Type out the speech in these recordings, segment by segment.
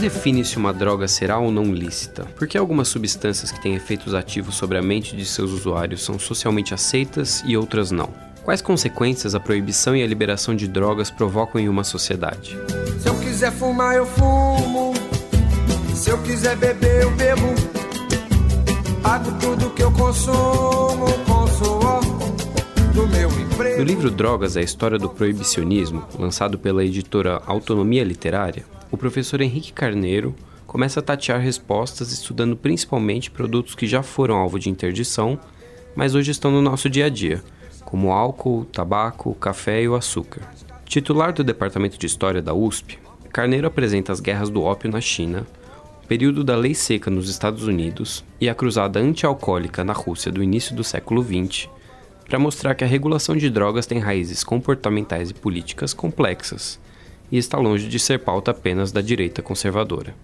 define se uma droga será ou não lícita? Por que algumas substâncias que têm efeitos ativos sobre a mente de seus usuários são socialmente aceitas e outras não? Quais consequências a proibição e a liberação de drogas provocam em uma sociedade? Se eu quiser fumar, eu fumo. Se eu quiser beber, eu bebo. Pago tudo que eu consumo com suor do meu emprego. No livro Drogas, a história do proibicionismo, lançado pela editora Autonomia Literária, o professor Henrique Carneiro começa a tatear respostas estudando principalmente produtos que já foram alvo de interdição, mas hoje estão no nosso dia a dia, como álcool, tabaco, café e o açúcar. Titular do Departamento de História da USP, Carneiro apresenta as guerras do ópio na China, o período da lei seca nos Estados Unidos e a cruzada antialcoólica na Rússia do início do século XX, para mostrar que a regulação de drogas tem raízes comportamentais e políticas complexas e está longe de ser pauta apenas da direita conservadora.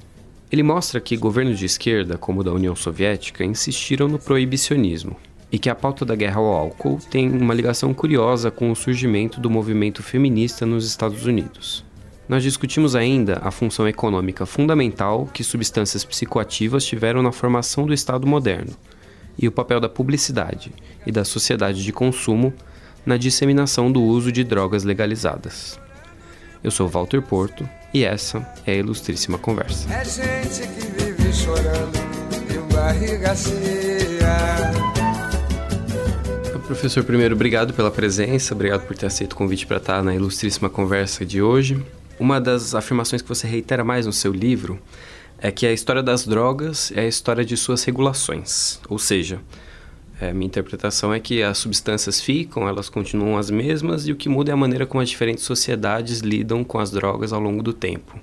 Ele mostra que governos de esquerda, como o da União Soviética, insistiram no proibicionismo e que a pauta da guerra ao álcool tem uma ligação curiosa com o surgimento do movimento feminista nos Estados Unidos. Nós discutimos ainda a função econômica fundamental que substâncias psicoativas tiveram na formação do Estado moderno e o papel da publicidade e da sociedade de consumo na disseminação do uso de drogas legalizadas. Eu sou Walter Porto e essa é a Ilustríssima Conversa. É gente que vive chorando e barriga cheia. Professor, primeiro, obrigado pela presença, obrigado por ter aceito o convite para estar na Ilustríssima Conversa de hoje. Uma das afirmações que você reitera mais no seu livro é que a história das drogas é a história de suas regulações, ou seja, é, minha interpretação é que as substâncias ficam, elas continuam as mesmas e o que muda é a maneira como as diferentes sociedades lidam com as drogas ao longo do tempo.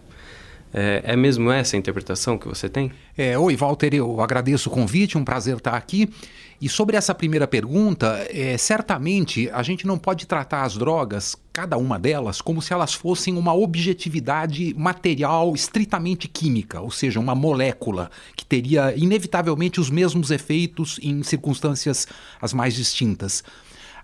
É, é mesmo essa a interpretação que você tem? É, oi, Walter, eu agradeço o convite, um prazer estar aqui. E sobre essa primeira pergunta, é, certamente a gente não pode tratar as drogas, cada uma delas, como se elas fossem uma objetividade material estritamente química, ou seja, uma molécula que teria inevitavelmente os mesmos efeitos em circunstâncias as mais distintas.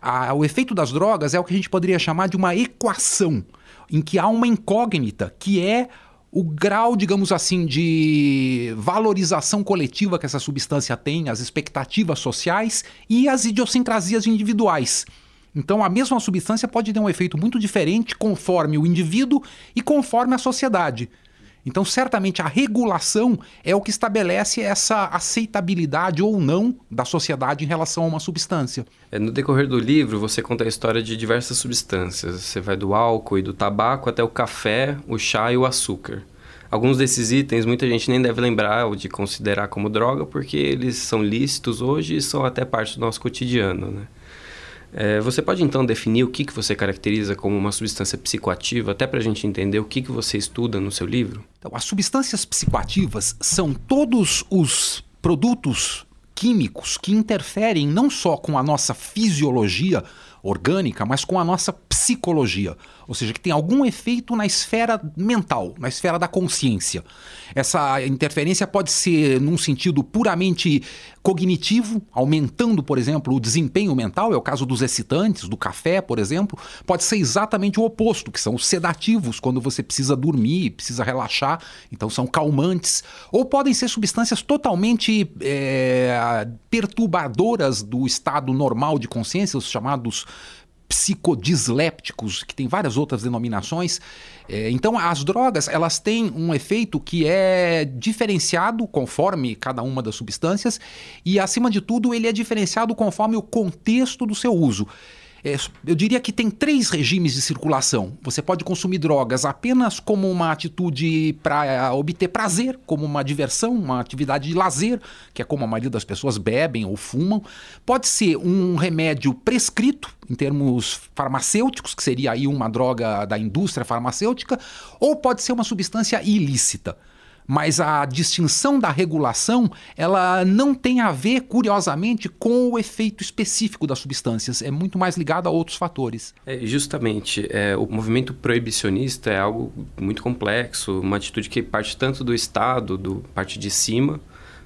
A, o efeito das drogas é o que a gente poderia chamar de uma equação, em que há uma incógnita que é o grau, digamos assim, de valorização coletiva que essa substância tem, as expectativas sociais e as idiosincrasias individuais. Então, a mesma substância pode ter um efeito muito diferente conforme o indivíduo e conforme a sociedade. Então, certamente, a regulação é o que estabelece essa aceitabilidade ou não da sociedade em relação a uma substância. É, no decorrer do livro, você conta a história de diversas substâncias. Você vai do álcool e do tabaco até o café, o chá e o açúcar. Alguns desses itens muita gente nem deve lembrar ou de considerar como droga, porque eles são lícitos hoje e são até parte do nosso cotidiano, né? É, você pode então definir o que, que você caracteriza como uma substância psicoativa, até para a gente entender o que, que você estuda no seu livro? Então, as substâncias psicoativas são todos os produtos químicos que interferem não só com a nossa fisiologia orgânica, mas com a nossa psicologia, ou seja, que tem algum efeito na esfera mental, na esfera da consciência. Essa interferência pode ser num sentido puramente cognitivo, aumentando, por exemplo, o desempenho mental, é o caso dos excitantes, do café, por exemplo, pode ser exatamente o oposto, que são os sedativos, quando você precisa dormir, precisa relaxar, então são calmantes, ou podem ser substâncias totalmente é, perturbadoras do estado normal de consciência, os chamados psicodislépticos, que tem várias outras denominações. É, então, as drogas elas têm um efeito que é diferenciado conforme cada uma das substâncias e, acima de tudo, ele é diferenciado conforme o contexto do seu uso. É, eu diria que tem três regimes de circulação. Você pode consumir drogas apenas como uma atitude para obter prazer, como uma diversão, uma atividade de lazer, que é como a maioria das pessoas bebem ou fumam. Pode ser um remédio prescrito, em termos farmacêuticos, que seria aí uma droga da indústria farmacêutica, ou pode ser uma substância ilícita mas a distinção da regulação ela não tem a ver, curiosamente, com o efeito específico das substâncias. É muito mais ligado a outros fatores. É, justamente, é, o movimento proibicionista é algo muito complexo, uma atitude que parte tanto do Estado, do parte de cima,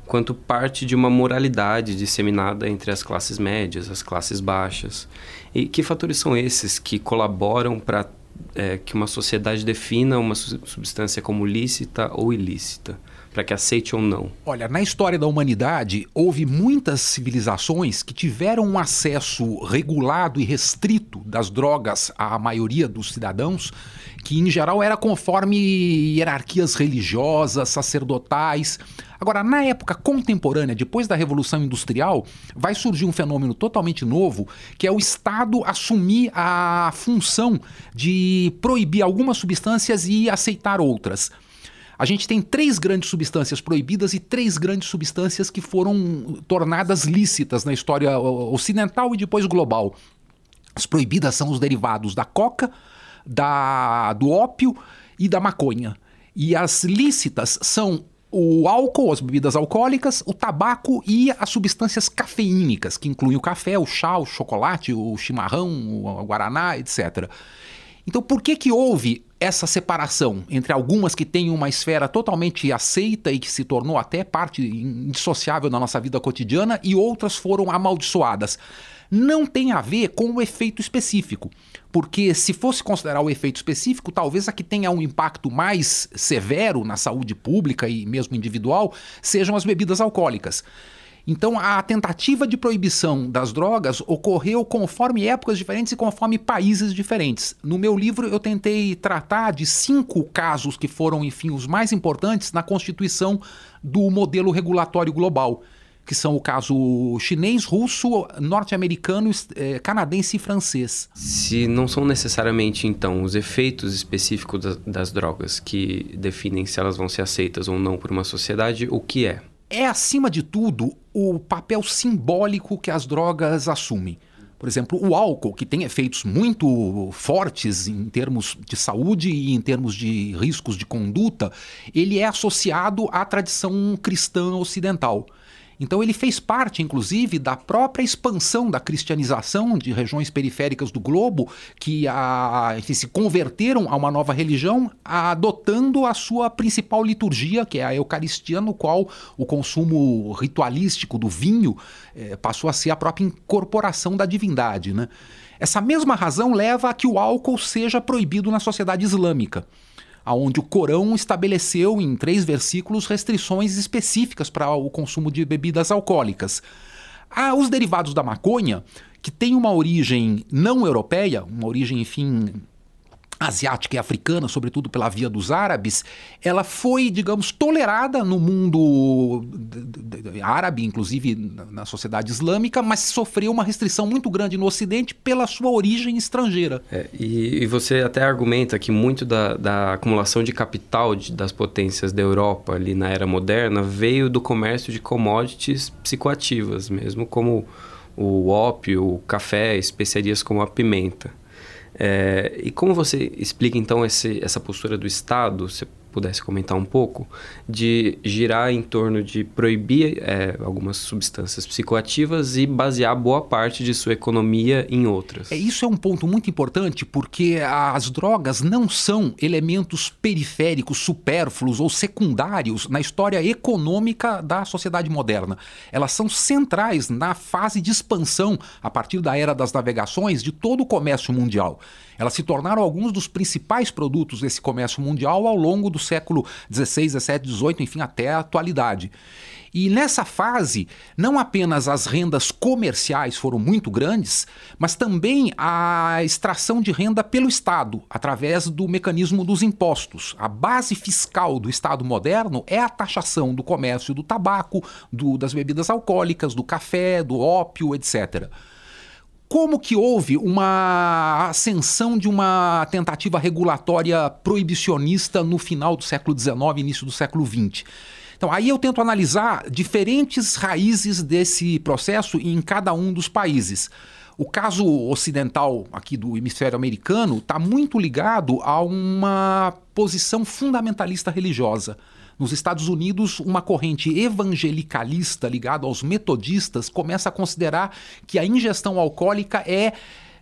quanto parte de uma moralidade disseminada entre as classes médias, as classes baixas. E que fatores são esses que colaboram para é, que uma sociedade defina uma substância como lícita ou ilícita? Para que aceite ou não? Olha, na história da humanidade, houve muitas civilizações que tiveram um acesso regulado e restrito das drogas à maioria dos cidadãos, que em geral era conforme hierarquias religiosas, sacerdotais. Agora, na época contemporânea, depois da Revolução Industrial, vai surgir um fenômeno totalmente novo, que é o Estado assumir a função de proibir algumas substâncias e aceitar outras. A gente tem três grandes substâncias proibidas e três grandes substâncias que foram tornadas lícitas na história ocidental e depois global. As proibidas são os derivados da coca, da, do ópio e da maconha. E as lícitas são o álcool, as bebidas alcoólicas, o tabaco e as substâncias cafeínicas, que incluem o café, o chá, o chocolate, o chimarrão, o guaraná, etc. Então, por que que houve essa separação entre algumas que têm uma esfera totalmente aceita e que se tornou até parte indissociável da nossa vida cotidiana e outras foram amaldiçoadas. Não tem a ver com o efeito específico, porque se fosse considerar o efeito específico, talvez a que tenha um impacto mais severo na saúde pública e mesmo individual sejam as bebidas alcoólicas. Então, a tentativa de proibição das drogas ocorreu conforme épocas diferentes e conforme países diferentes. No meu livro, eu tentei tratar de cinco casos que foram, enfim, os mais importantes na constituição do modelo regulatório global que são o caso chinês, russo, norte-americano, eh, canadense e francês. Se não são necessariamente, então, os efeitos específicos das drogas que definem se elas vão ser aceitas ou não por uma sociedade, o que é? É, acima de tudo, o papel simbólico que as drogas assumem. Por exemplo, o álcool, que tem efeitos muito fortes em termos de saúde e em termos de riscos de conduta, ele é associado à tradição cristã ocidental. Então ele fez parte, inclusive, da própria expansão da cristianização de regiões periféricas do globo, que a, se converteram a uma nova religião, adotando a sua principal liturgia, que é a Eucaristia, no qual o consumo ritualístico do vinho eh, passou a ser a própria incorporação da divindade. Né? Essa mesma razão leva a que o álcool seja proibido na sociedade islâmica aonde o Corão estabeleceu em três versículos restrições específicas para o consumo de bebidas alcoólicas. Ah, os derivados da maconha, que tem uma origem não europeia, uma origem, enfim, asiática e africana, sobretudo pela via dos árabes, ela foi, digamos, tolerada no mundo árabe, inclusive na sociedade islâmica, mas sofreu uma restrição muito grande no Ocidente pela sua origem estrangeira. É, e, e, você até argumenta que muito da, da acumulação de capital de, das potências da Europa ali na era moderna veio do comércio de commodities psicoativas, mesmo como o ópio, o café, especiarias como a pimenta. É, e como você explica então esse, essa postura do Estado, se pudesse comentar um pouco, de girar em torno de proibir é, algumas substâncias psicoativas e basear boa parte de sua economia em outras? É, isso é um ponto muito importante porque as drogas não são elementos periféricos, supérfluos ou secundários na história econômica da sociedade moderna. Elas são centrais na fase de expansão, a partir da era das navegações, de todo o comércio mundial. Elas se tornaram alguns dos principais produtos desse comércio mundial ao longo do século XVI, XVII, XVIII, enfim, até a atualidade. E nessa fase, não apenas as rendas comerciais foram muito grandes, mas também a extração de renda pelo Estado, através do mecanismo dos impostos. A base fiscal do Estado moderno é a taxação do comércio do tabaco, do, das bebidas alcoólicas, do café, do ópio, etc como que houve uma ascensão de uma tentativa regulatória proibicionista no final do século XIX, início do século XX. Então, aí eu tento analisar diferentes raízes desse processo em cada um dos países. O caso ocidental aqui do hemisfério americano está muito ligado a uma posição fundamentalista religiosa. Nos Estados Unidos, uma corrente evangelicalista ligada aos metodistas começa a considerar que a ingestão alcoólica é,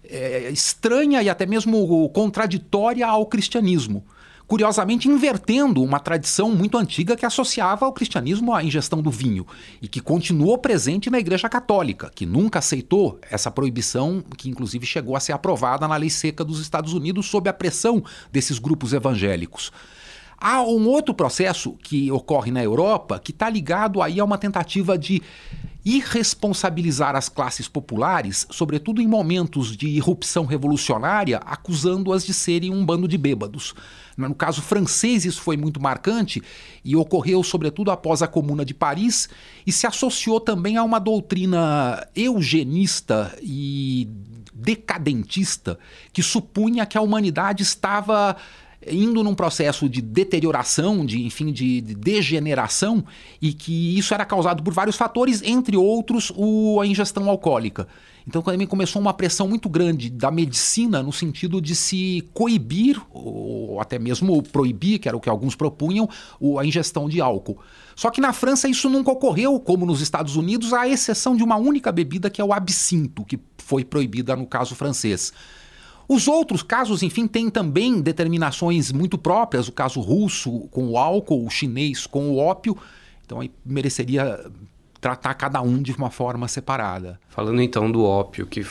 é estranha e até mesmo contraditória ao cristianismo curiosamente invertendo uma tradição muito antiga que associava o cristianismo à ingestão do vinho e que continuou presente na Igreja Católica, que nunca aceitou essa proibição, que inclusive chegou a ser aprovada na lei seca dos Estados Unidos sob a pressão desses grupos evangélicos. Há um outro processo que ocorre na Europa que está ligado aí a uma tentativa de irresponsabilizar as classes populares, sobretudo em momentos de irrupção revolucionária, acusando-as de serem um bando de bêbados. No caso francês, isso foi muito marcante e ocorreu sobretudo após a Comuna de Paris e se associou também a uma doutrina eugenista e decadentista que supunha que a humanidade estava indo num processo de deterioração, de enfim, de, de degeneração, e que isso era causado por vários fatores, entre outros o, a ingestão alcoólica. Então também começou uma pressão muito grande da medicina no sentido de se coibir, ou até mesmo proibir, que era o que alguns propunham, a ingestão de álcool. Só que na França isso nunca ocorreu, como nos Estados Unidos, à exceção de uma única bebida que é o absinto, que foi proibida no caso francês. Os outros casos, enfim, têm também determinações muito próprias, o caso russo com o álcool, o chinês com o ópio. Então aí mereceria tratar cada um de uma forma separada. Falando então do ópio, que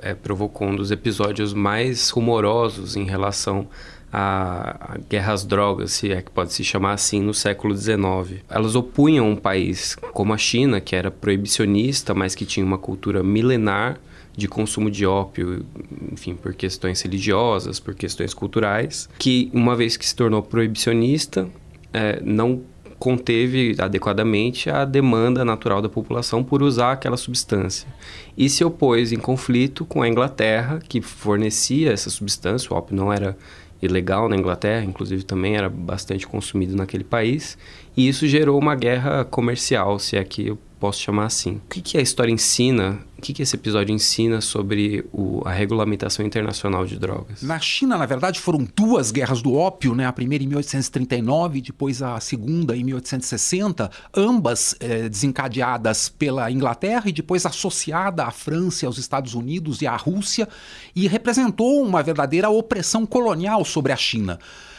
é, provocou um dos episódios mais rumorosos em relação a guerra às drogas, se é que pode se chamar assim, no século XIX. Elas opunham um país como a China, que era proibicionista, mas que tinha uma cultura milenar de consumo de ópio, enfim, por questões religiosas, por questões culturais, que uma vez que se tornou proibicionista, é, não conteve adequadamente a demanda natural da população por usar aquela substância e se opôs em conflito com a Inglaterra, que fornecia essa substância. O ópio não era ilegal na Inglaterra, inclusive também era bastante consumido naquele país, e isso gerou uma guerra comercial, se é que eu posso chamar assim. O que, que a história ensina o que, que esse episódio ensina sobre o, a regulamentação internacional de drogas? Na China, na verdade, foram duas guerras do ópio, né? a primeira em 1839, depois a segunda em 1860, ambas eh, desencadeadas pela Inglaterra e depois associada à França, aos Estados Unidos e à Rússia, e representou uma verdadeira opressão colonial sobre a China.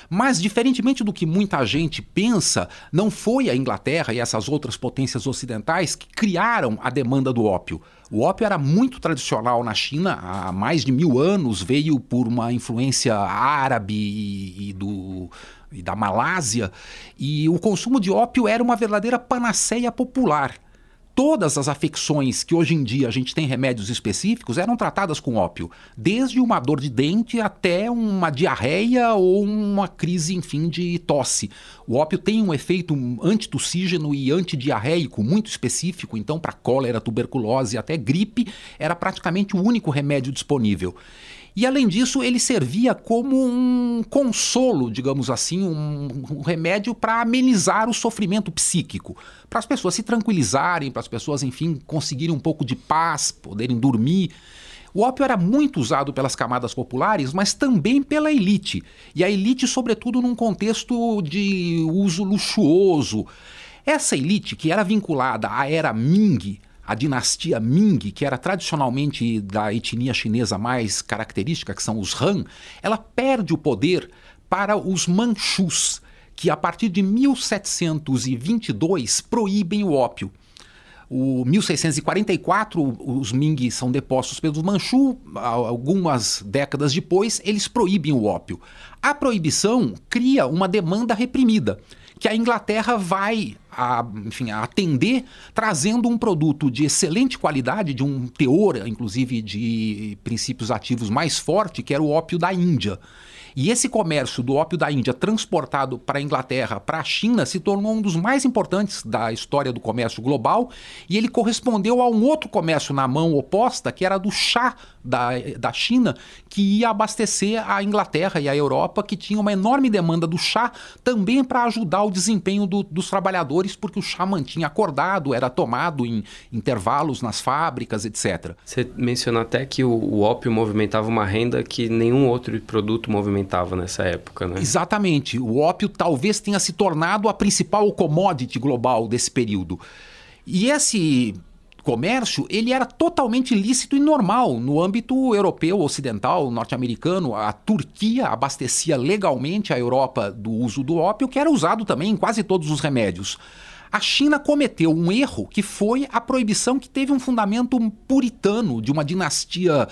Mas, diferentemente do que muita gente pensa, não foi a Inglaterra e essas outras potências ocidentais que criaram a demanda do ópio. O ópio era muito tradicional na China há mais de mil anos, veio por uma influência árabe e, e do, e da Malásia, e o consumo de ópio era uma verdadeira panaceia popular todas as afecções que hoje em dia a gente tem remédios específicos eram tratadas com ópio, desde uma dor de dente até uma diarreia ou uma crise, enfim, de tosse. O ópio tem um efeito antitussígeno e antidiarreico muito específico, então para cólera, tuberculose até gripe era praticamente o único remédio disponível. E além disso, ele servia como um consolo, digamos assim, um, um remédio para amenizar o sofrimento psíquico, para as pessoas se tranquilizarem, para as pessoas, enfim, conseguirem um pouco de paz, poderem dormir. O ópio era muito usado pelas camadas populares, mas também pela elite. E a elite, sobretudo, num contexto de uso luxuoso. Essa elite, que era vinculada à era Ming, a dinastia Ming, que era tradicionalmente da etnia chinesa mais característica, que são os Han, ela perde o poder para os Manchus, que a partir de 1722 proíbem o ópio. O 1644, os Ming são depostos pelos Manchu, algumas décadas depois, eles proíbem o ópio. A proibição cria uma demanda reprimida que a Inglaterra vai a, enfim, a atender trazendo um produto de excelente qualidade, de um teor, inclusive, de princípios ativos mais forte, que era o ópio da Índia. E esse comércio do ópio da Índia transportado para a Inglaterra, para a China, se tornou um dos mais importantes da história do comércio global e ele correspondeu a um outro comércio na mão oposta, que era do chá da, da China, que ia abastecer a Inglaterra e a Europa, que tinha uma enorme demanda do chá também para ajudar o desempenho do, dos trabalhadores, porque o chá mantinha acordado, era tomado em intervalos nas fábricas, etc. Você mencionou até que o, o ópio movimentava uma renda que nenhum outro produto movimentava nessa época, né? Exatamente. O ópio talvez tenha se tornado a principal commodity global desse período. E esse comércio, ele era totalmente lícito e normal. No âmbito europeu, ocidental, norte-americano, a Turquia abastecia legalmente a Europa do uso do ópio, que era usado também em quase todos os remédios. A China cometeu um erro que foi a proibição que teve um fundamento puritano de uma dinastia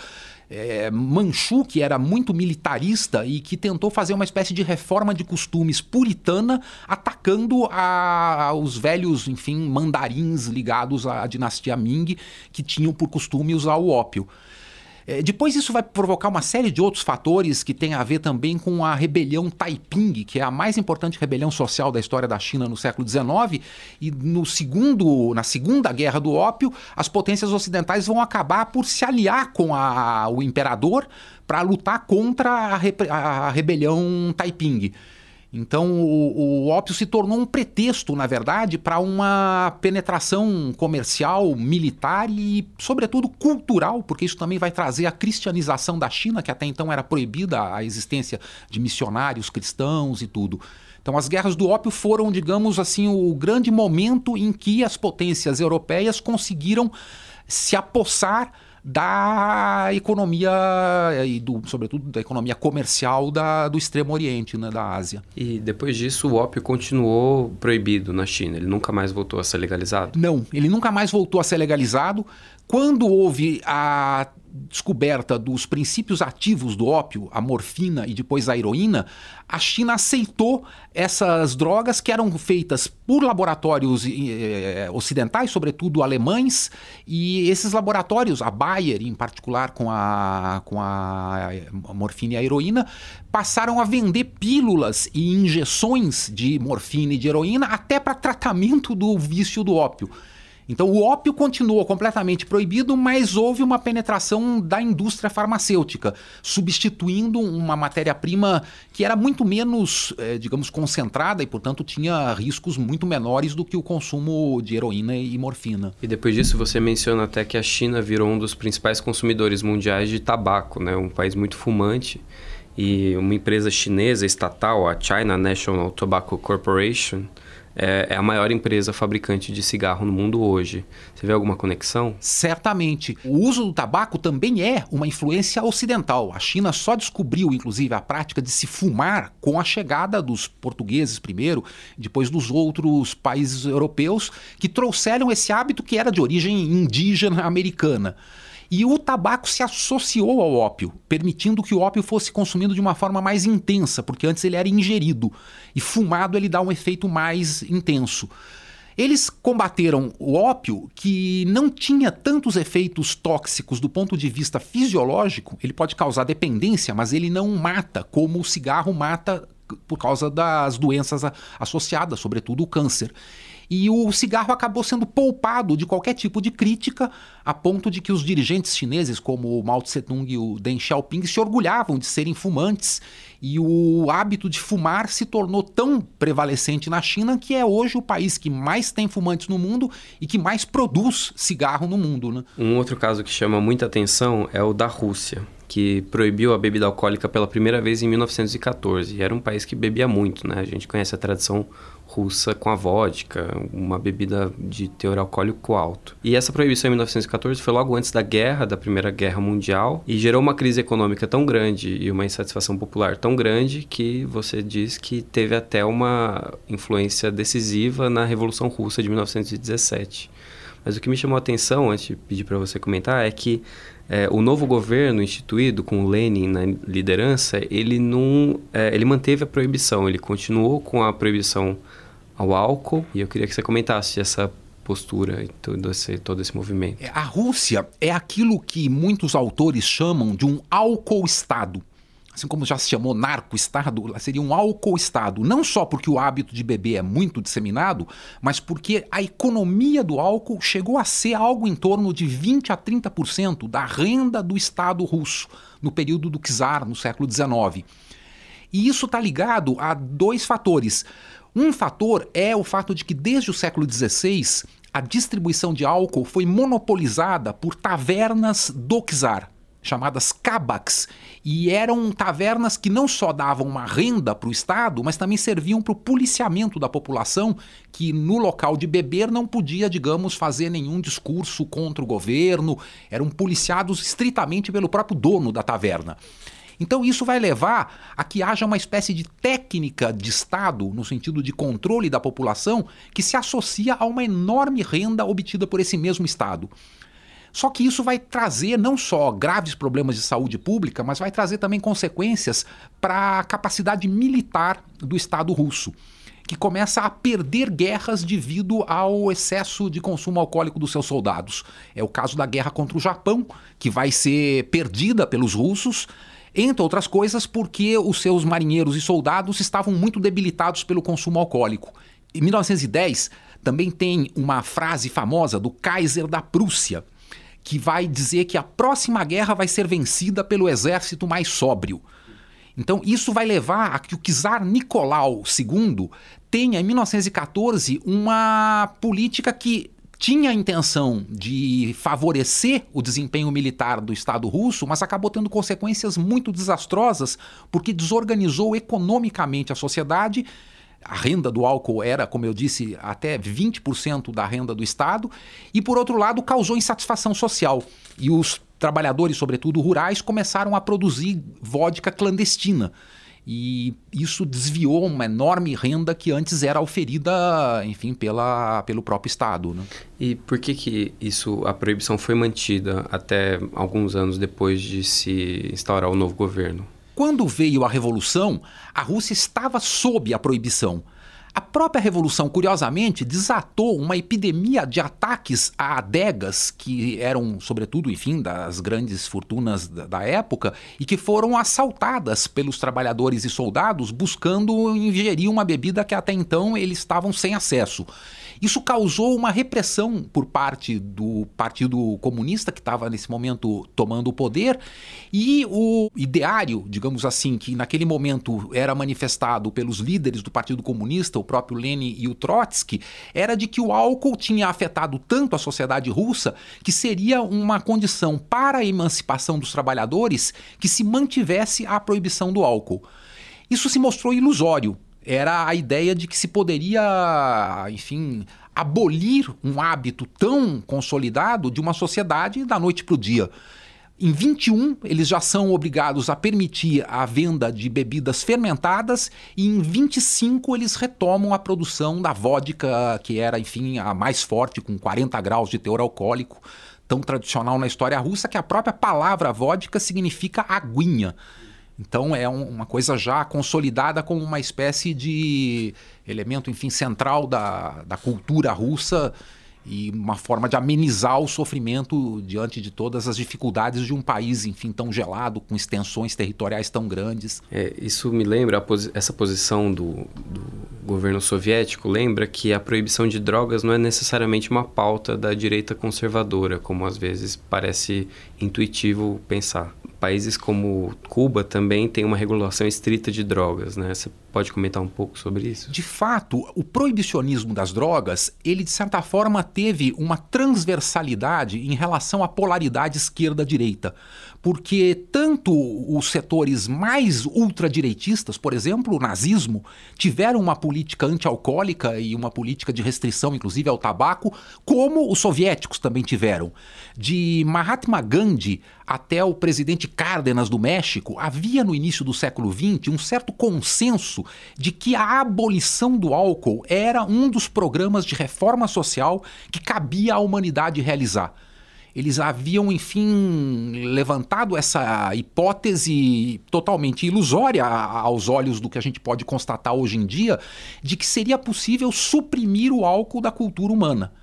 é, Manchu, que era muito militarista e que tentou fazer uma espécie de reforma de costumes puritana, atacando a, os velhos, enfim, mandarins ligados à dinastia Ming, que tinham por costume usar o ópio. É, depois isso vai provocar uma série de outros fatores que tem a ver também com a rebelião Taiping, que é a mais importante rebelião social da história da China no século XIX. E no segundo, na segunda guerra do ópio, as potências ocidentais vão acabar por se aliar com a, o imperador para lutar contra a, a, a rebelião Taiping. Então, o, o ópio se tornou um pretexto, na verdade, para uma penetração comercial, militar e, sobretudo, cultural, porque isso também vai trazer a cristianização da China, que até então era proibida a existência de missionários cristãos e tudo. Então, as guerras do ópio foram, digamos assim, o grande momento em que as potências europeias conseguiram se apossar da economia e do, sobretudo da economia comercial da, do Extremo Oriente, né, da Ásia. E depois disso o ópio continuou proibido na China. Ele nunca mais voltou a ser legalizado? Não, ele nunca mais voltou a ser legalizado. Quando houve a descoberta dos princípios ativos do ópio, a morfina e depois a heroína, a China aceitou essas drogas que eram feitas por laboratórios eh, ocidentais, sobretudo alemães, e esses laboratórios, a Bayer em particular com a, com a morfina e a heroína, passaram a vender pílulas e injeções de morfina e de heroína até para tratamento do vício do ópio. Então o ópio continuou completamente proibido, mas houve uma penetração da indústria farmacêutica, substituindo uma matéria-prima que era muito menos, eh, digamos, concentrada e, portanto, tinha riscos muito menores do que o consumo de heroína e morfina. E depois disso você menciona até que a China virou um dos principais consumidores mundiais de tabaco, né? um país muito fumante. E uma empresa chinesa estatal, a China National Tobacco Corporation, é, é, a maior empresa fabricante de cigarro no mundo hoje. Você vê alguma conexão? Certamente. O uso do tabaco também é uma influência ocidental. A China só descobriu, inclusive, a prática de se fumar com a chegada dos portugueses primeiro, depois dos outros países europeus que trouxeram esse hábito que era de origem indígena americana. E o tabaco se associou ao ópio, permitindo que o ópio fosse consumido de uma forma mais intensa, porque antes ele era ingerido. E fumado ele dá um efeito mais intenso. Eles combateram o ópio, que não tinha tantos efeitos tóxicos do ponto de vista fisiológico. Ele pode causar dependência, mas ele não mata como o cigarro mata por causa das doenças associadas, sobretudo o câncer. E o cigarro acabou sendo poupado de qualquer tipo de crítica, a ponto de que os dirigentes chineses, como o Mao Tse-tung e o Deng Xiaoping, se orgulhavam de serem fumantes. E o hábito de fumar se tornou tão prevalecente na China que é hoje o país que mais tem fumantes no mundo e que mais produz cigarro no mundo. Né? Um outro caso que chama muita atenção é o da Rússia que proibiu a bebida alcoólica pela primeira vez em 1914. E era um país que bebia muito, né? A gente conhece a tradição russa com a vodka, uma bebida de teor alcoólico alto. E essa proibição em 1914 foi logo antes da guerra, da Primeira Guerra Mundial, e gerou uma crise econômica tão grande e uma insatisfação popular tão grande que você diz que teve até uma influência decisiva na Revolução Russa de 1917. Mas o que me chamou a atenção, antes de pedir para você comentar, é que é, o novo governo instituído com Lenin na liderança, ele não, é, ele manteve a proibição, ele continuou com a proibição ao álcool. E eu queria que você comentasse essa postura e todo esse, todo esse movimento. É, a Rússia é aquilo que muitos autores chamam de um álcool-estado assim como já se chamou narco-estado, seria um álcool-estado. Não só porque o hábito de beber é muito disseminado, mas porque a economia do álcool chegou a ser algo em torno de 20 a 30% da renda do Estado russo no período do czar, no século XIX. E isso está ligado a dois fatores. Um fator é o fato de que desde o século XVI a distribuição de álcool foi monopolizada por tavernas do czar chamadas cabaks, e eram tavernas que não só davam uma renda para o Estado, mas também serviam para o policiamento da população, que no local de beber não podia, digamos, fazer nenhum discurso contra o governo, eram policiados estritamente pelo próprio dono da taverna. Então, isso vai levar a que haja uma espécie de técnica de Estado, no sentido de controle da população, que se associa a uma enorme renda obtida por esse mesmo Estado. Só que isso vai trazer não só graves problemas de saúde pública, mas vai trazer também consequências para a capacidade militar do Estado russo que começa a perder guerras devido ao excesso de consumo alcoólico dos seus soldados. É o caso da guerra contra o Japão, que vai ser perdida pelos russos, entre outras coisas porque os seus marinheiros e soldados estavam muito debilitados pelo consumo alcoólico. Em 1910, também tem uma frase famosa do Kaiser da Prússia, que vai dizer que a próxima guerra vai ser vencida pelo exército mais sóbrio. Então, isso vai levar a que o czar Nicolau II tenha, em 1914, uma política que tinha a intenção de favorecer o desempenho militar do Estado russo, mas acabou tendo consequências muito desastrosas, porque desorganizou economicamente a sociedade a renda do álcool era, como eu disse, até 20% da renda do Estado, e por outro lado causou insatisfação social. E os trabalhadores, sobretudo rurais, começaram a produzir vodka clandestina. E isso desviou uma enorme renda que antes era oferida, enfim, pela, pelo próprio Estado. Né? E por que, que isso, a proibição foi mantida até alguns anos depois de se instaurar o novo governo? Quando veio a Revolução, a Rússia estava sob a proibição. A própria Revolução, curiosamente, desatou uma epidemia de ataques a adegas, que eram, sobretudo, enfim, das grandes fortunas da época, e que foram assaltadas pelos trabalhadores e soldados buscando ingerir uma bebida que até então eles estavam sem acesso. Isso causou uma repressão por parte do Partido Comunista, que estava nesse momento tomando o poder, e o ideário, digamos assim, que naquele momento era manifestado pelos líderes do Partido Comunista, o próprio Lenin e o Trotsky, era de que o álcool tinha afetado tanto a sociedade russa que seria uma condição para a emancipação dos trabalhadores que se mantivesse a proibição do álcool. Isso se mostrou ilusório, era a ideia de que se poderia, enfim, abolir um hábito tão consolidado de uma sociedade da noite para o dia. Em 21, eles já são obrigados a permitir a venda de bebidas fermentadas e em 25 eles retomam a produção da vodka, que era, enfim, a mais forte, com 40 graus de teor alcoólico, tão tradicional na história russa que a própria palavra vodka significa aguinha. Então é um, uma coisa já consolidada como uma espécie de elemento, enfim, central da, da cultura russa e uma forma de amenizar o sofrimento diante de todas as dificuldades de um país, enfim, tão gelado, com extensões territoriais tão grandes. É, isso me lembra, posi essa posição do, do governo soviético lembra que a proibição de drogas não é necessariamente uma pauta da direita conservadora, como às vezes parece intuitivo pensar países como Cuba também têm uma regulação estrita de drogas, né? Você pode comentar um pouco sobre isso? De fato, o proibicionismo das drogas, ele de certa forma teve uma transversalidade em relação à polaridade esquerda-direita porque tanto os setores mais ultradireitistas, por exemplo, o nazismo, tiveram uma política antialcoólica e uma política de restrição, inclusive, ao tabaco, como os soviéticos também tiveram. De Mahatma Gandhi até o presidente Cárdenas do México, havia no início do século XX um certo consenso de que a abolição do álcool era um dos programas de reforma social que cabia à humanidade realizar eles haviam, enfim, levantado essa hipótese totalmente ilusória aos olhos do que a gente pode constatar hoje em dia, de que seria possível suprimir o álcool da cultura humana.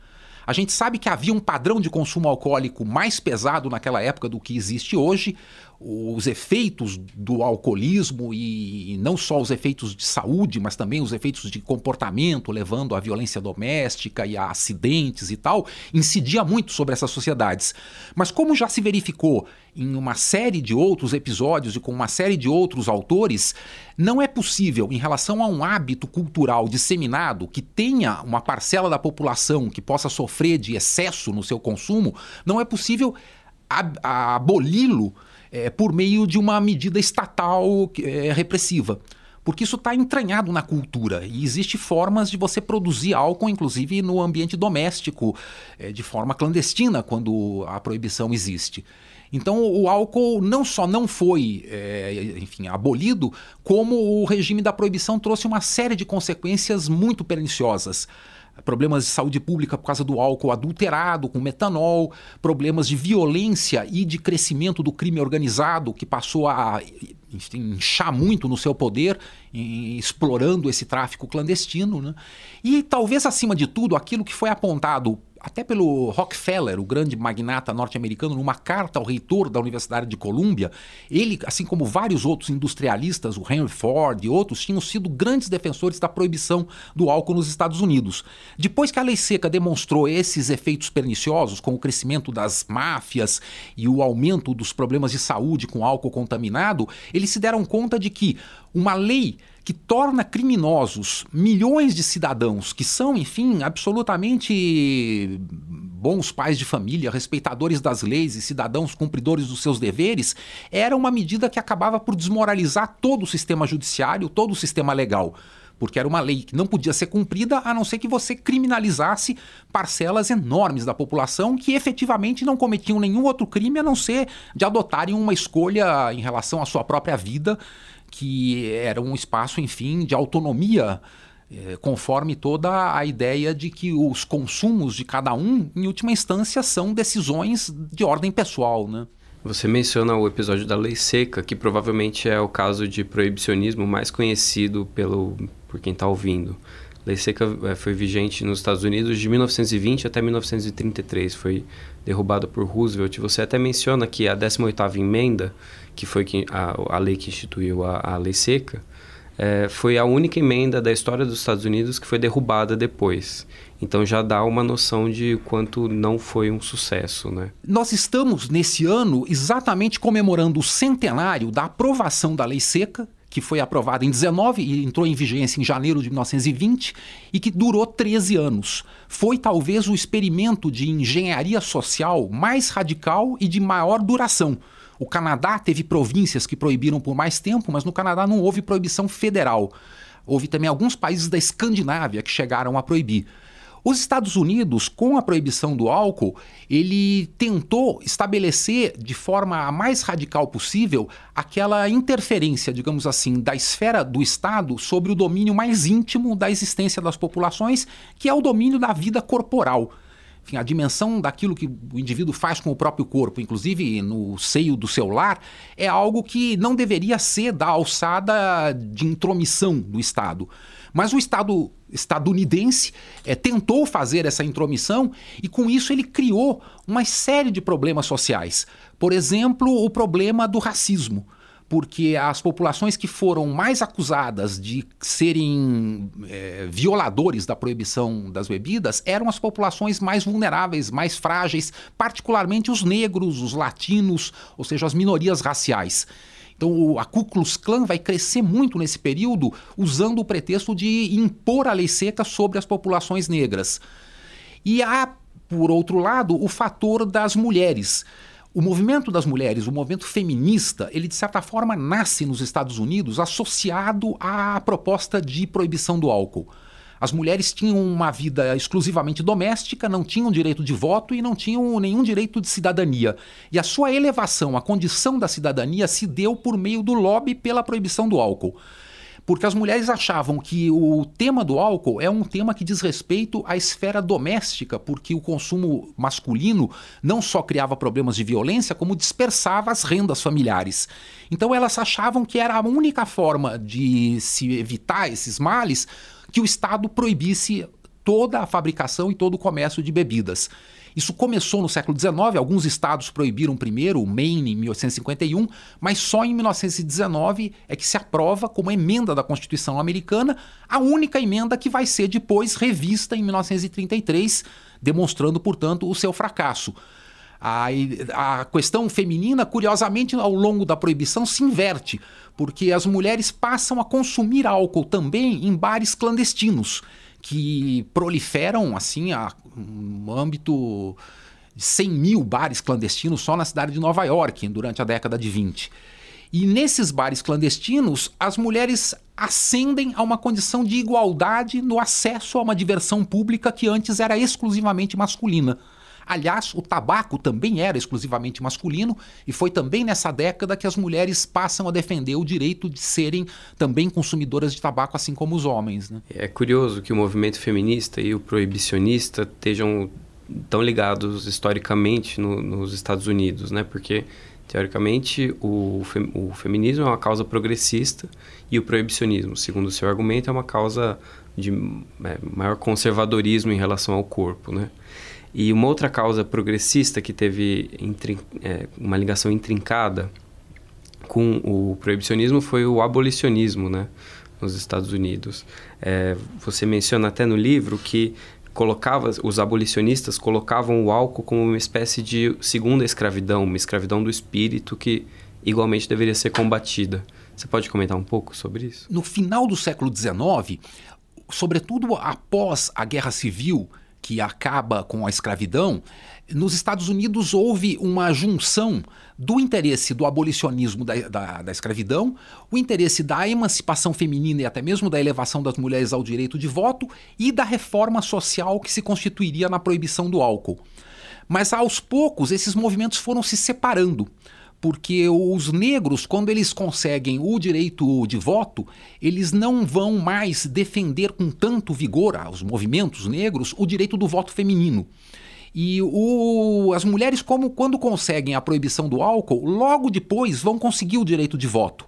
A gente sabe que havia um padrão de consumo alcoólico mais pesado naquela época do que existe hoje os efeitos do alcoolismo e não só os efeitos de saúde, mas também os efeitos de comportamento, levando à violência doméstica e a acidentes e tal, incidia muito sobre essas sociedades. Mas como já se verificou em uma série de outros episódios e com uma série de outros autores, não é possível, em relação a um hábito cultural disseminado que tenha uma parcela da população que possa sofrer de excesso no seu consumo, não é possível aboli-lo é, por meio de uma medida estatal é, repressiva porque isso está entranhado na cultura e existe formas de você produzir álcool, inclusive no ambiente doméstico, é, de forma clandestina, quando a proibição existe. Então o álcool não só não foi, é, enfim, abolido, como o regime da proibição trouxe uma série de consequências muito perniciosas problemas de saúde pública por causa do álcool adulterado com metanol, problemas de violência e de crescimento do crime organizado que passou a inchar muito no seu poder, explorando esse tráfico clandestino. Né? E talvez, acima de tudo, aquilo que foi apontado até pelo Rockefeller, o grande magnata norte-americano, numa carta ao reitor da Universidade de Colômbia, ele, assim como vários outros industrialistas, o Henry Ford e outros, tinham sido grandes defensores da proibição do álcool nos Estados Unidos. Depois que a lei seca demonstrou esses efeitos perniciosos, com o crescimento das máfias e o aumento dos problemas de saúde com álcool contaminado, eles se deram conta de que uma lei que torna criminosos milhões de cidadãos que são, enfim, absolutamente bons pais de família, respeitadores das leis e cidadãos cumpridores dos seus deveres, era uma medida que acabava por desmoralizar todo o sistema judiciário, todo o sistema legal. Porque era uma lei que não podia ser cumprida a não ser que você criminalizasse parcelas enormes da população que efetivamente não cometiam nenhum outro crime a não ser de adotarem uma escolha em relação à sua própria vida que era um espaço, enfim, de autonomia, eh, conforme toda a ideia de que os consumos de cada um, em última instância, são decisões de ordem pessoal, né? Você menciona o episódio da Lei Seca, que provavelmente é o caso de proibicionismo mais conhecido pelo, por quem está ouvindo. A Lei Seca eh, foi vigente nos Estados Unidos de 1920 até 1933, foi derrubada por Roosevelt. Você até menciona que a 18ª emenda que foi a, a lei que instituiu a, a lei seca, é, foi a única emenda da história dos Estados Unidos que foi derrubada depois. Então já dá uma noção de quanto não foi um sucesso, né? Nós estamos nesse ano exatamente comemorando o centenário da aprovação da lei seca, que foi aprovada em 19 e entrou em vigência em janeiro de 1920 e que durou 13 anos. Foi talvez o experimento de engenharia social mais radical e de maior duração o Canadá teve províncias que proibiram por mais tempo, mas no Canadá não houve proibição federal. Houve também alguns países da Escandinávia que chegaram a proibir. Os Estados Unidos, com a proibição do álcool, ele tentou estabelecer de forma a mais radical possível aquela interferência, digamos assim, da esfera do Estado sobre o domínio mais íntimo da existência das populações, que é o domínio da vida corporal enfim, a dimensão daquilo que o indivíduo faz com o próprio corpo, inclusive no seio do seu lar, é algo que não deveria ser da alçada de intromissão do Estado. Mas o Estado estadunidense é, tentou fazer essa intromissão e, com isso, ele criou uma série de problemas sociais. Por exemplo, o problema do racismo porque as populações que foram mais acusadas de serem é, violadores da proibição das bebidas eram as populações mais vulneráveis, mais frágeis, particularmente os negros, os latinos, ou seja, as minorias raciais. Então a Ku Klux Klan vai crescer muito nesse período usando o pretexto de impor a lei seca sobre as populações negras. E há, por outro lado, o fator das mulheres. O movimento das mulheres, o movimento feminista, ele de certa forma nasce nos Estados Unidos associado à proposta de proibição do álcool. As mulheres tinham uma vida exclusivamente doméstica, não tinham direito de voto e não tinham nenhum direito de cidadania. E a sua elevação à condição da cidadania se deu por meio do lobby pela proibição do álcool porque as mulheres achavam que o tema do álcool é um tema que diz respeito à esfera doméstica, porque o consumo masculino não só criava problemas de violência, como dispersava as rendas familiares. Então elas achavam que era a única forma de se evitar esses males que o Estado proibisse toda a fabricação e todo o comércio de bebidas. Isso começou no século XIX, alguns estados proibiram primeiro, o Maine em 1851, mas só em 1919 é que se aprova como emenda da Constituição americana, a única emenda que vai ser depois revista em 1933, demonstrando, portanto, o seu fracasso. A, a questão feminina, curiosamente, ao longo da proibição se inverte, porque as mulheres passam a consumir álcool também em bares clandestinos que proliferam assim a um âmbito de 100 mil bares clandestinos só na cidade de Nova York durante a década de 20. E nesses bares clandestinos, as mulheres ascendem a uma condição de igualdade no acesso a uma diversão pública que antes era exclusivamente masculina. Aliás, o tabaco também era exclusivamente masculino e foi também nessa década que as mulheres passam a defender o direito de serem também consumidoras de tabaco, assim como os homens. Né? É curioso que o movimento feminista e o proibicionista estejam tão ligados historicamente no, nos Estados Unidos, né? Porque teoricamente o, fem, o feminismo é uma causa progressista e o proibicionismo, segundo o seu argumento, é uma causa de é, maior conservadorismo em relação ao corpo, né? E uma outra causa progressista que teve é, uma ligação intrincada com o proibicionismo foi o abolicionismo, né? Nos Estados Unidos. É, você menciona até no livro que colocava os abolicionistas colocavam o álcool como uma espécie de segunda escravidão, uma escravidão do espírito que igualmente deveria ser combatida. Você pode comentar um pouco sobre isso? No final do século XIX, sobretudo após a Guerra Civil, que acaba com a escravidão, nos Estados Unidos houve uma junção do interesse do abolicionismo da, da, da, escravidão, o interesse da emancipação feminina e até mesmo da elevação das mulheres ao direito de voto e da reforma social que se constituiria na proibição do álcool. Mas aos poucos esses movimentos foram se separando porque os negros, quando eles conseguem o direito de voto, eles não vão mais defender com tanto vigor, os movimentos negros, o direito do voto feminino. E o, as mulheres, como quando conseguem a proibição do álcool, logo depois vão conseguir o direito de voto.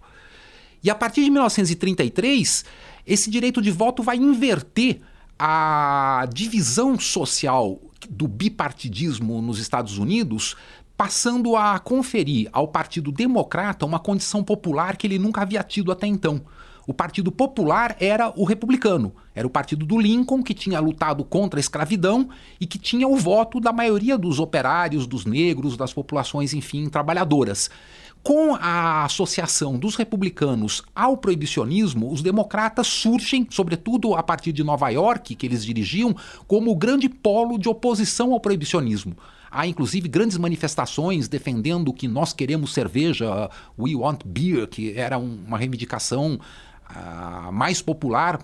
E a partir de 1933, esse direito de voto vai inverter a divisão social do bipartidismo nos Estados Unidos passando a conferir ao Partido Democrata uma condição popular que ele nunca havia tido até então. O Partido Popular era o republicano, era o partido do Lincoln que tinha lutado contra a escravidão e que tinha o voto da maioria dos operários, dos negros, das populações, enfim, trabalhadoras. Com a associação dos republicanos ao proibicionismo, os democratas surgem, sobretudo a partir de Nova York, que eles dirigiam, como o grande polo de oposição ao proibicionismo. Há inclusive grandes manifestações defendendo que nós queremos cerveja, we want beer, que era um, uma reivindicação uh, mais popular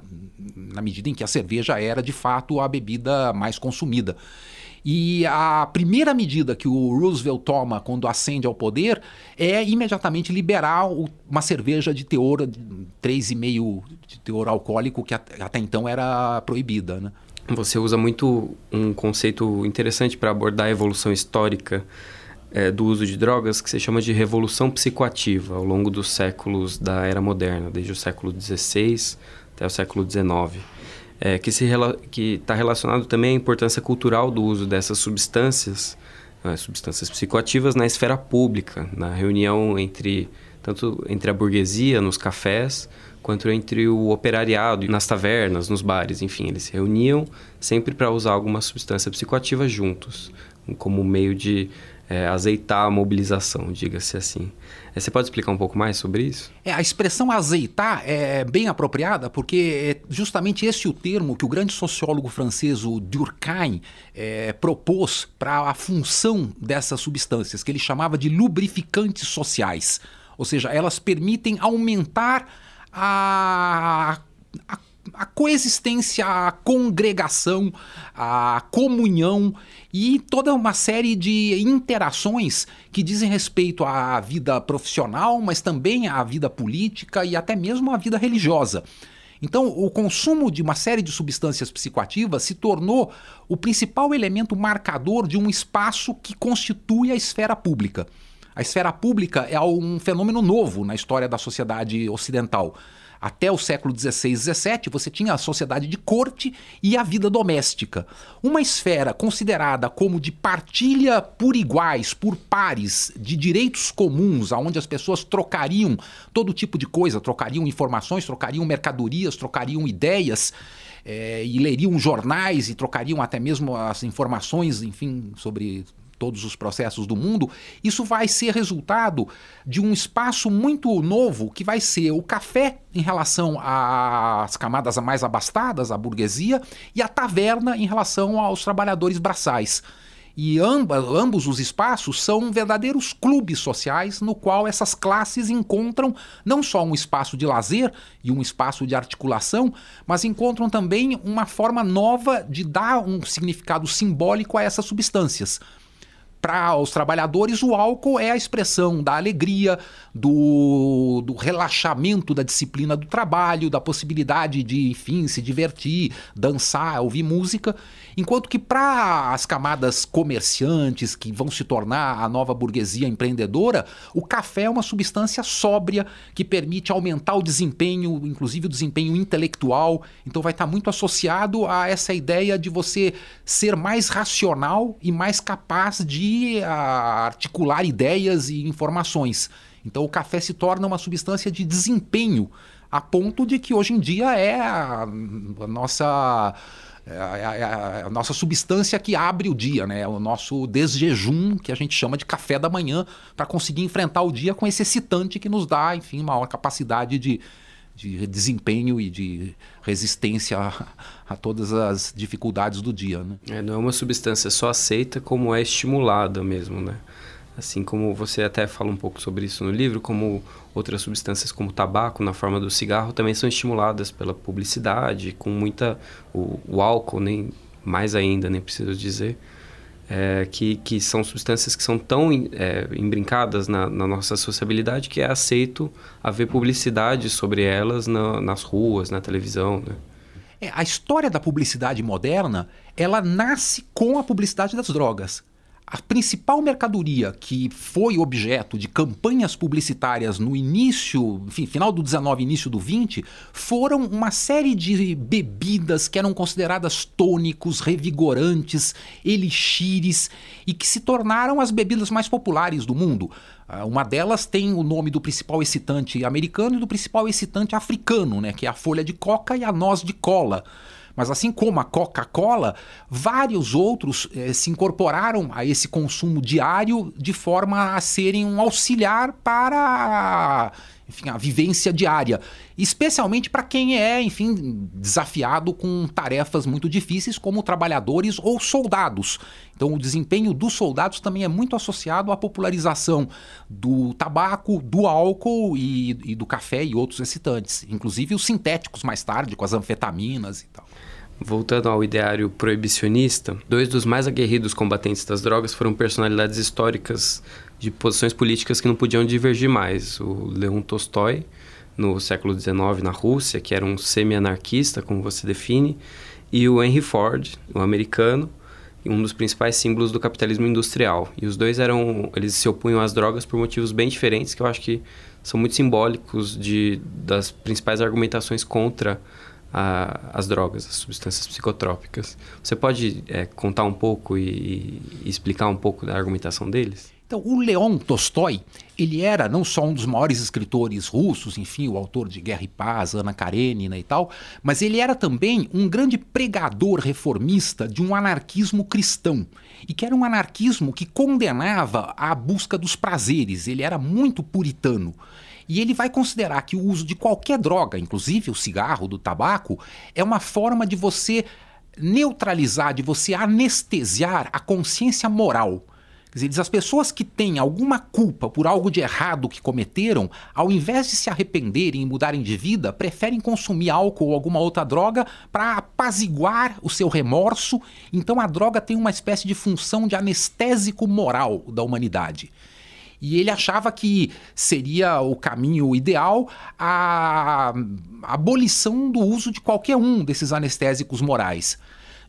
na medida em que a cerveja era de fato a bebida mais consumida. E a primeira medida que o Roosevelt toma quando ascende ao poder é imediatamente liberar uma cerveja de teor 3,5 de teor alcoólico, que até então era proibida. Né? Você usa muito um conceito interessante para abordar a evolução histórica é, do uso de drogas que se chama de revolução psicoativa ao longo dos séculos da era moderna, desde o século XVI até o século XIX, é, que está relacionado também à importância cultural do uso dessas substâncias, né, substâncias psicoativas na esfera pública, na reunião entre tanto entre a burguesia nos cafés quanto entre o operariado nas tavernas, nos bares, enfim, eles se reuniam sempre para usar alguma substância psicoativa juntos, como meio de é, azeitar a mobilização, diga-se assim. É, você pode explicar um pouco mais sobre isso? É, a expressão azeitar é bem apropriada porque é justamente esse o termo que o grande sociólogo francês, o Durkheim, é, propôs para a função dessas substâncias, que ele chamava de lubrificantes sociais. Ou seja, elas permitem aumentar a, a, a coexistência, a congregação, a comunhão e toda uma série de interações que dizem respeito à vida profissional, mas também à vida política e até mesmo à vida religiosa. Então, o consumo de uma série de substâncias psicoativas se tornou o principal elemento marcador de um espaço que constitui a esfera pública. A esfera pública é um fenômeno novo na história da sociedade ocidental. Até o século XVI e XVII, você tinha a sociedade de corte e a vida doméstica. Uma esfera considerada como de partilha por iguais, por pares, de direitos comuns, onde as pessoas trocariam todo tipo de coisa, trocariam informações, trocariam mercadorias, trocariam ideias. É, e leriam jornais e trocariam até mesmo as informações, enfim, sobre todos os processos do mundo, isso vai ser resultado de um espaço muito novo que vai ser o café em relação às camadas mais abastadas, a burguesia, e a taverna em relação aos trabalhadores braçais. E ambos os espaços são verdadeiros clubes sociais no qual essas classes encontram não só um espaço de lazer e um espaço de articulação, mas encontram também uma forma nova de dar um significado simbólico a essas substâncias para os trabalhadores, o álcool é a expressão da alegria, do, do, relaxamento da disciplina do trabalho, da possibilidade de, enfim, se divertir, dançar, ouvir música. Enquanto que para as camadas comerciantes que vão se tornar a nova burguesia empreendedora, o café é uma substância sóbria que permite aumentar o desempenho, inclusive o desempenho intelectual. Então vai estar muito associado a essa ideia de você ser mais racional e mais capaz de articular ideias e informações. Então o café se torna uma substância de desempenho, a ponto de que hoje em dia é a, a nossa. É a, é a, a, nossa substância que abre o dia, né? o nosso desjejum, que a gente chama de café da manhã, para conseguir enfrentar o dia com esse excitante que nos dá, enfim, maior capacidade de, de desempenho e de resistência a, a todas as dificuldades do dia. Né? É, não é uma substância só aceita, como é estimulada mesmo, né? Assim como você até fala um pouco sobre isso no livro, como outras substâncias como o tabaco na forma do cigarro também são estimuladas pela publicidade, com muita o, o álcool nem mais ainda, nem preciso dizer, é, que, que são substâncias que são tão é, embrincadas na, na, nossa sociabilidade que é aceito haver publicidade sobre elas na, nas ruas, na televisão. Né? É, a história da publicidade moderna ela nasce com a publicidade das drogas. A principal mercadoria que foi objeto de campanhas publicitárias no início, enfim, final do 19, início do 20, foram uma série de bebidas que eram consideradas tônicos, revigorantes, elixires e que se tornaram as bebidas mais populares do mundo. Ah, uma delas tem o nome do principal excitante americano e do principal excitante africano, né, que é a folha de coca e a noz de cola. Mas assim como a Coca-Cola, vários outros eh, se incorporaram a esse consumo diário de forma a serem um auxiliar para enfim, a vivência diária, especialmente para quem é, enfim, desafiado com tarefas muito difíceis, como trabalhadores ou soldados. Então, o desempenho dos soldados também é muito associado à popularização do tabaco, do álcool e, e do café e outros excitantes, inclusive os sintéticos mais tarde, com as anfetaminas e tal. Voltando ao ideário proibicionista, dois dos mais aguerridos combatentes das drogas foram personalidades históricas de posições políticas que não podiam divergir mais. O Leon Tolstói, no século XIX na Rússia, que era um semi-anarquista, como você define, e o Henry Ford, um americano, um dos principais símbolos do capitalismo industrial. E os dois eram, eles se opunham às drogas por motivos bem diferentes, que eu acho que são muito simbólicos de, das principais argumentações contra a, as drogas, as substâncias psicotrópicas. Você pode é, contar um pouco e, e, explicar um pouco da argumentação deles? Então, o Leon Tolstói, ele era não só um dos maiores escritores russos, enfim, o autor de Guerra e Paz, Ana Karenina e tal, mas ele era também um grande pregador reformista de um anarquismo cristão, e que era um anarquismo que condenava a busca dos prazeres, ele era muito puritano. E ele vai considerar que o uso de qualquer droga, inclusive o cigarro, do tabaco, é uma forma de você neutralizar, de você anestesiar a consciência moral. Quer dizer, diz, as pessoas que têm alguma culpa por algo de errado que cometeram, ao invés de se arrependerem e mudarem de vida, preferem consumir álcool ou alguma outra droga para apaziguar o seu remorso. Então a droga tem uma espécie de função de anestésico moral da humanidade. E ele achava que seria o caminho ideal a abolição do uso de qualquer um desses anestésicos morais.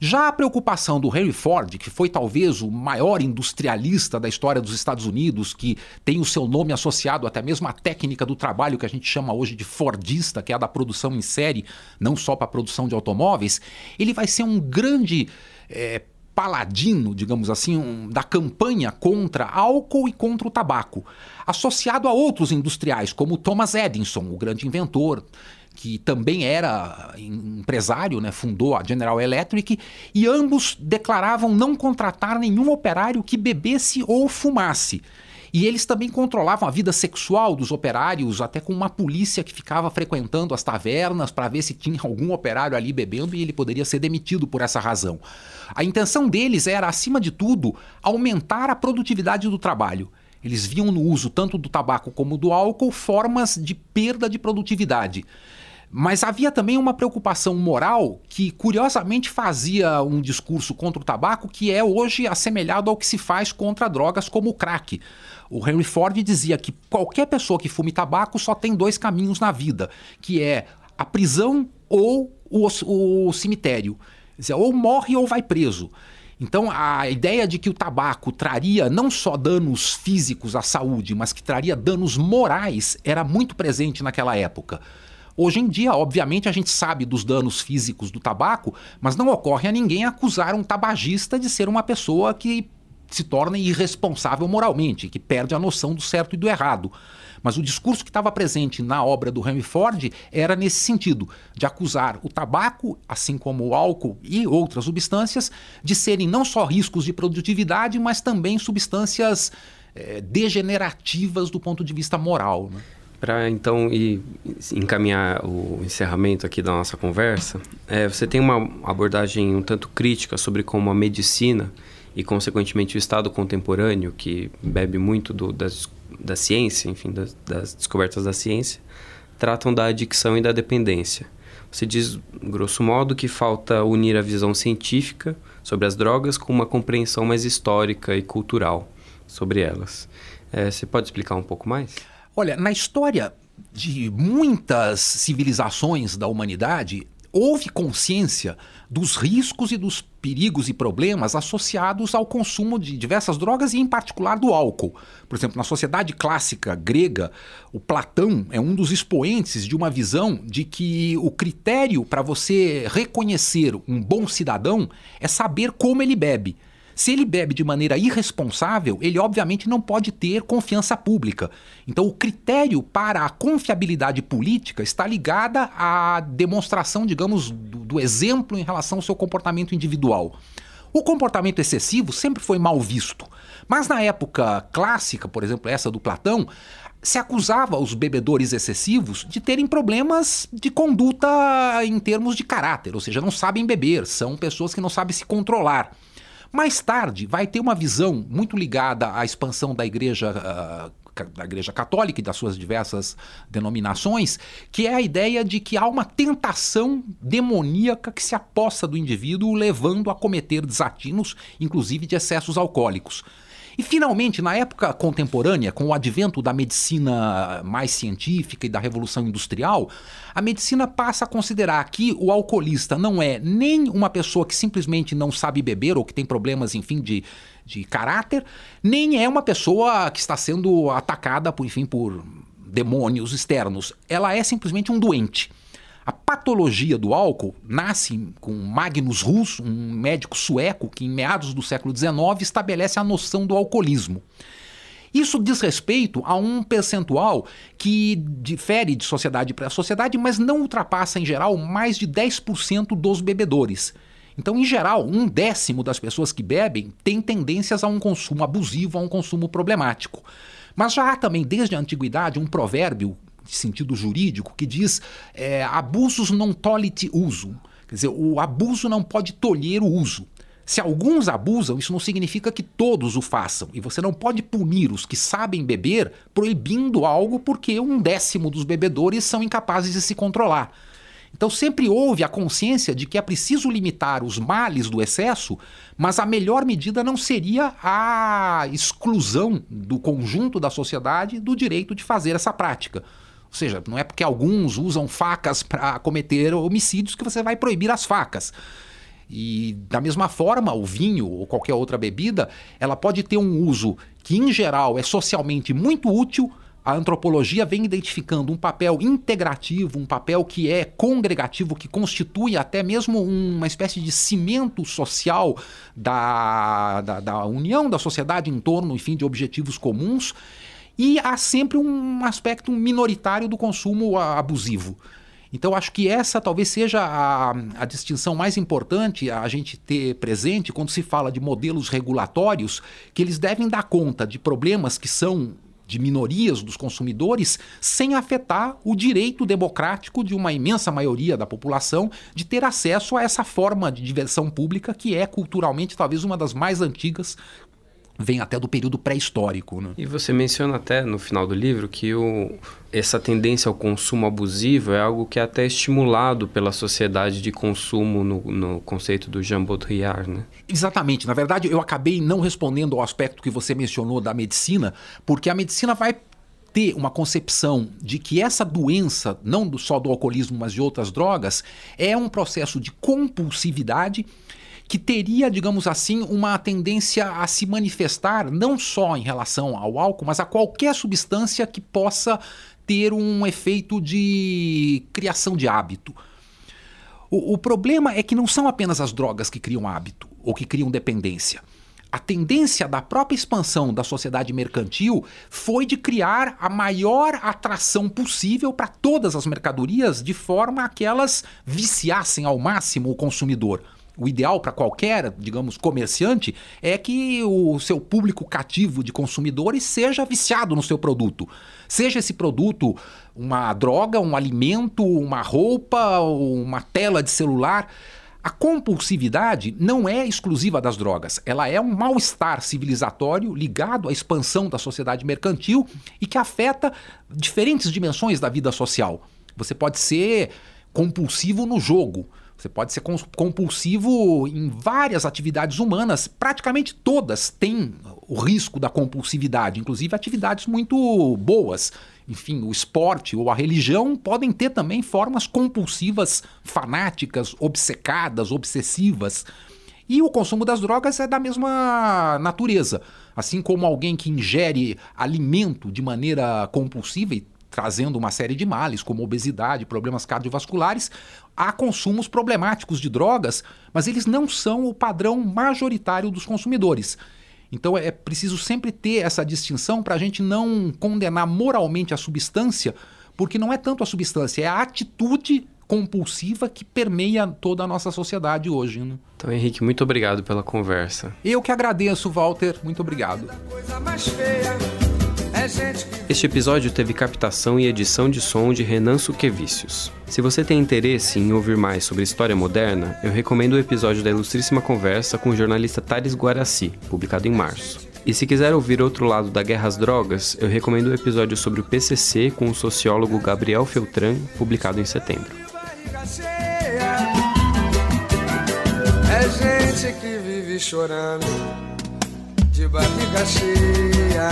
Já a preocupação do Henry Ford, que foi talvez o maior industrialista da história dos Estados Unidos, que tem o seu nome associado até mesmo à técnica do trabalho que a gente chama hoje de Fordista, que é a da produção em série, não só para a produção de automóveis, ele vai ser um grande é, paladino, digamos assim, um, da campanha contra álcool e contra o tabaco, associado a outros industriais, como Thomas Edison, o grande inventor, que também era empresário, né, fundou a General Electric, e ambos declaravam não contratar nenhum operário que bebesse ou fumasse. E eles também controlavam a vida sexual dos operários, até com uma polícia que ficava frequentando as tavernas para ver se tinha algum operário ali bebendo e ele poderia ser demitido por essa razão. A intenção deles era, acima de tudo, aumentar a produtividade do trabalho. Eles viam no uso tanto do tabaco como do álcool formas de perda de produtividade. Mas havia também uma preocupação moral que, curiosamente, fazia um discurso contra o tabaco que é hoje assemelhado ao que se faz contra drogas como o crack. O Henry Ford dizia que qualquer pessoa que fume tabaco só tem dois caminhos na vida, que é a prisão ou o, o cemitério. Dizer, ou morre ou vai preso. Então, a ideia de que o tabaco traria não só danos físicos à saúde, mas que traria danos morais, era muito presente naquela época. Hoje em dia, obviamente, a gente sabe dos danos físicos do tabaco, mas não ocorre a ninguém acusar um tabagista de ser uma pessoa que se torna irresponsável moralmente, que perde a noção do certo e do errado. Mas o discurso que estava presente na obra do Henry Ford era nesse sentido, de acusar o tabaco, assim como o álcool e outras substâncias, de serem não só riscos de produtividade, mas também substâncias é, degenerativas do ponto de vista moral. Né? Para então encaminhar o encerramento aqui da nossa conversa, é, você tem uma abordagem um tanto crítica sobre como a medicina e, consequentemente, o Estado contemporâneo, que bebe muito do, das, da ciência, enfim, das, das descobertas da ciência, tratam da adicção e da dependência. Você diz, grosso modo, que falta unir a visão científica sobre as drogas com uma compreensão mais histórica e cultural sobre elas. É, você pode explicar um pouco mais? Olha, na história de muitas civilizações da humanidade, houve consciência dos riscos e dos perigos e problemas associados ao consumo de diversas drogas e, em particular, do álcool. Por exemplo, na sociedade clássica grega, o Platão é um dos expoentes de uma visão de que o critério para você reconhecer um bom cidadão é saber como ele bebe. Se ele bebe de maneira irresponsável, ele obviamente não pode ter confiança pública. Então, o critério para a confiabilidade política está ligada à demonstração, digamos, do, do exemplo em relação ao seu comportamento individual. O comportamento excessivo sempre foi mal visto. Mas na época clássica, por exemplo, essa do Platão, se acusava os bebedores excessivos de terem problemas de conduta em termos de caráter, ou seja, não sabem beber, são pessoas que não sabem se controlar. Mais tarde, vai ter uma visão muito ligada à expansão da igreja. Uh, da Igreja Católica e das suas diversas denominações, que é a ideia de que há uma tentação demoníaca que se aposta do indivíduo, levando a cometer desatinos, inclusive de excessos alcoólicos. E finalmente, na época contemporânea, com o advento da medicina mais científica e da revolução industrial, a medicina passa a considerar que o alcoolista não é nem uma pessoa que simplesmente não sabe beber ou que tem problemas, enfim, de, de caráter, nem é uma pessoa que está sendo atacada, por, enfim, por demônios externos. Ela é simplesmente um doente. A patologia do álcool nasce com Magnus Rus, um médico sueco que, em meados do século XIX, estabelece a noção do alcoolismo. Isso diz respeito a um percentual que difere de sociedade para sociedade, mas não ultrapassa, em geral, mais de 10% dos bebedores. Então, em geral, um décimo das pessoas que bebem tem tendências a um consumo abusivo, a um consumo problemático. Mas já há também, desde a antiguidade, um provérbio de sentido jurídico que diz é, abusos non tolit uso. Quer dizer, o abuso não pode tolher o uso. Se alguns abusam, isso não significa que todos o façam. E você não pode punir os que sabem beber proibindo algo porque um décimo dos bebedores são incapazes de se controlar. Então sempre houve a consciência de que é preciso limitar os males do excesso, mas a melhor medida não seria a exclusão do conjunto da sociedade do direito de fazer essa prática. Ou seja, não é porque alguns usam facas para cometer homicídios que você vai proibir as facas. E da mesma forma, o vinho ou qualquer outra bebida, ela pode ter um uso que em geral é socialmente muito útil. A antropologia vem identificando um papel integrativo, um papel que é congregativo, que constitui até mesmo uma espécie de cimento social da, da, da união da sociedade em torno, enfim, de objetivos comuns. E há sempre um aspecto minoritário do consumo abusivo. Então, acho que essa talvez seja a, a, distinção mais importante a gente ter presente quando se fala de modelos regulatórios, que eles devem dar conta de problemas que são de minorias dos consumidores sem afetar o direito democrático de uma imensa maioria da população de ter acesso a essa forma de diversão pública que é culturalmente talvez uma das mais antigas vem até do período pré-histórico. Né? E você menciona até no final do livro que o, essa tendência ao consumo abusivo é algo que é até estimulado pela sociedade de consumo no, no conceito do Jean Baudrillard, né? Exatamente. Na verdade, eu acabei não respondendo ao aspecto que você mencionou da medicina, porque a medicina vai ter uma concepção de que essa doença, não só do alcoolismo, mas de outras drogas, é um processo de compulsividade que teria, digamos assim, uma tendência a se manifestar não só em relação ao álcool, mas a qualquer substância que possa ter um efeito de criação de hábito. O, o problema é que não são apenas as drogas que criam hábito ou que criam dependência a tendência da própria expansão da sociedade mercantil foi de criar a maior atração possível para todas as mercadorias, de forma a que elas viciassem ao máximo o consumidor. O ideal para qualquer, digamos, comerciante é que o seu público cativo de consumidores seja viciado no seu produto. Seja esse produto uma droga, um alimento, uma roupa, uma tela de celular. A compulsividade não é exclusiva das drogas, ela é um mal-estar civilizatório ligado à expansão da sociedade mercantil e que afeta diferentes dimensões da vida social. Você pode ser compulsivo no jogo, você pode ser compulsivo em várias atividades humanas, praticamente todas têm o risco da compulsividade, inclusive atividades muito boas. Enfim, o esporte ou a religião podem ter também formas compulsivas, fanáticas, obcecadas, obsessivas. E o consumo das drogas é da mesma natureza. Assim como alguém que ingere alimento de maneira compulsiva e trazendo uma série de males, como obesidade, problemas cardiovasculares. Há consumos problemáticos de drogas, mas eles não são o padrão majoritário dos consumidores. Então é preciso sempre ter essa distinção para a gente não condenar moralmente a substância, porque não é tanto a substância, é a atitude compulsiva que permeia toda a nossa sociedade hoje. Né? Então, Henrique, muito obrigado pela conversa. Eu que agradeço, Walter. Muito obrigado. Este episódio teve captação e edição de som de Renan Suquevicius. Se você tem interesse em ouvir mais sobre história moderna, eu recomendo o episódio da Ilustríssima Conversa com o jornalista Thales Guaraci, publicado em março. E se quiser ouvir outro lado da guerra às drogas, eu recomendo o episódio sobre o PCC com o sociólogo Gabriel Feltran, publicado em setembro. É gente que vive chorando de barriga cheia.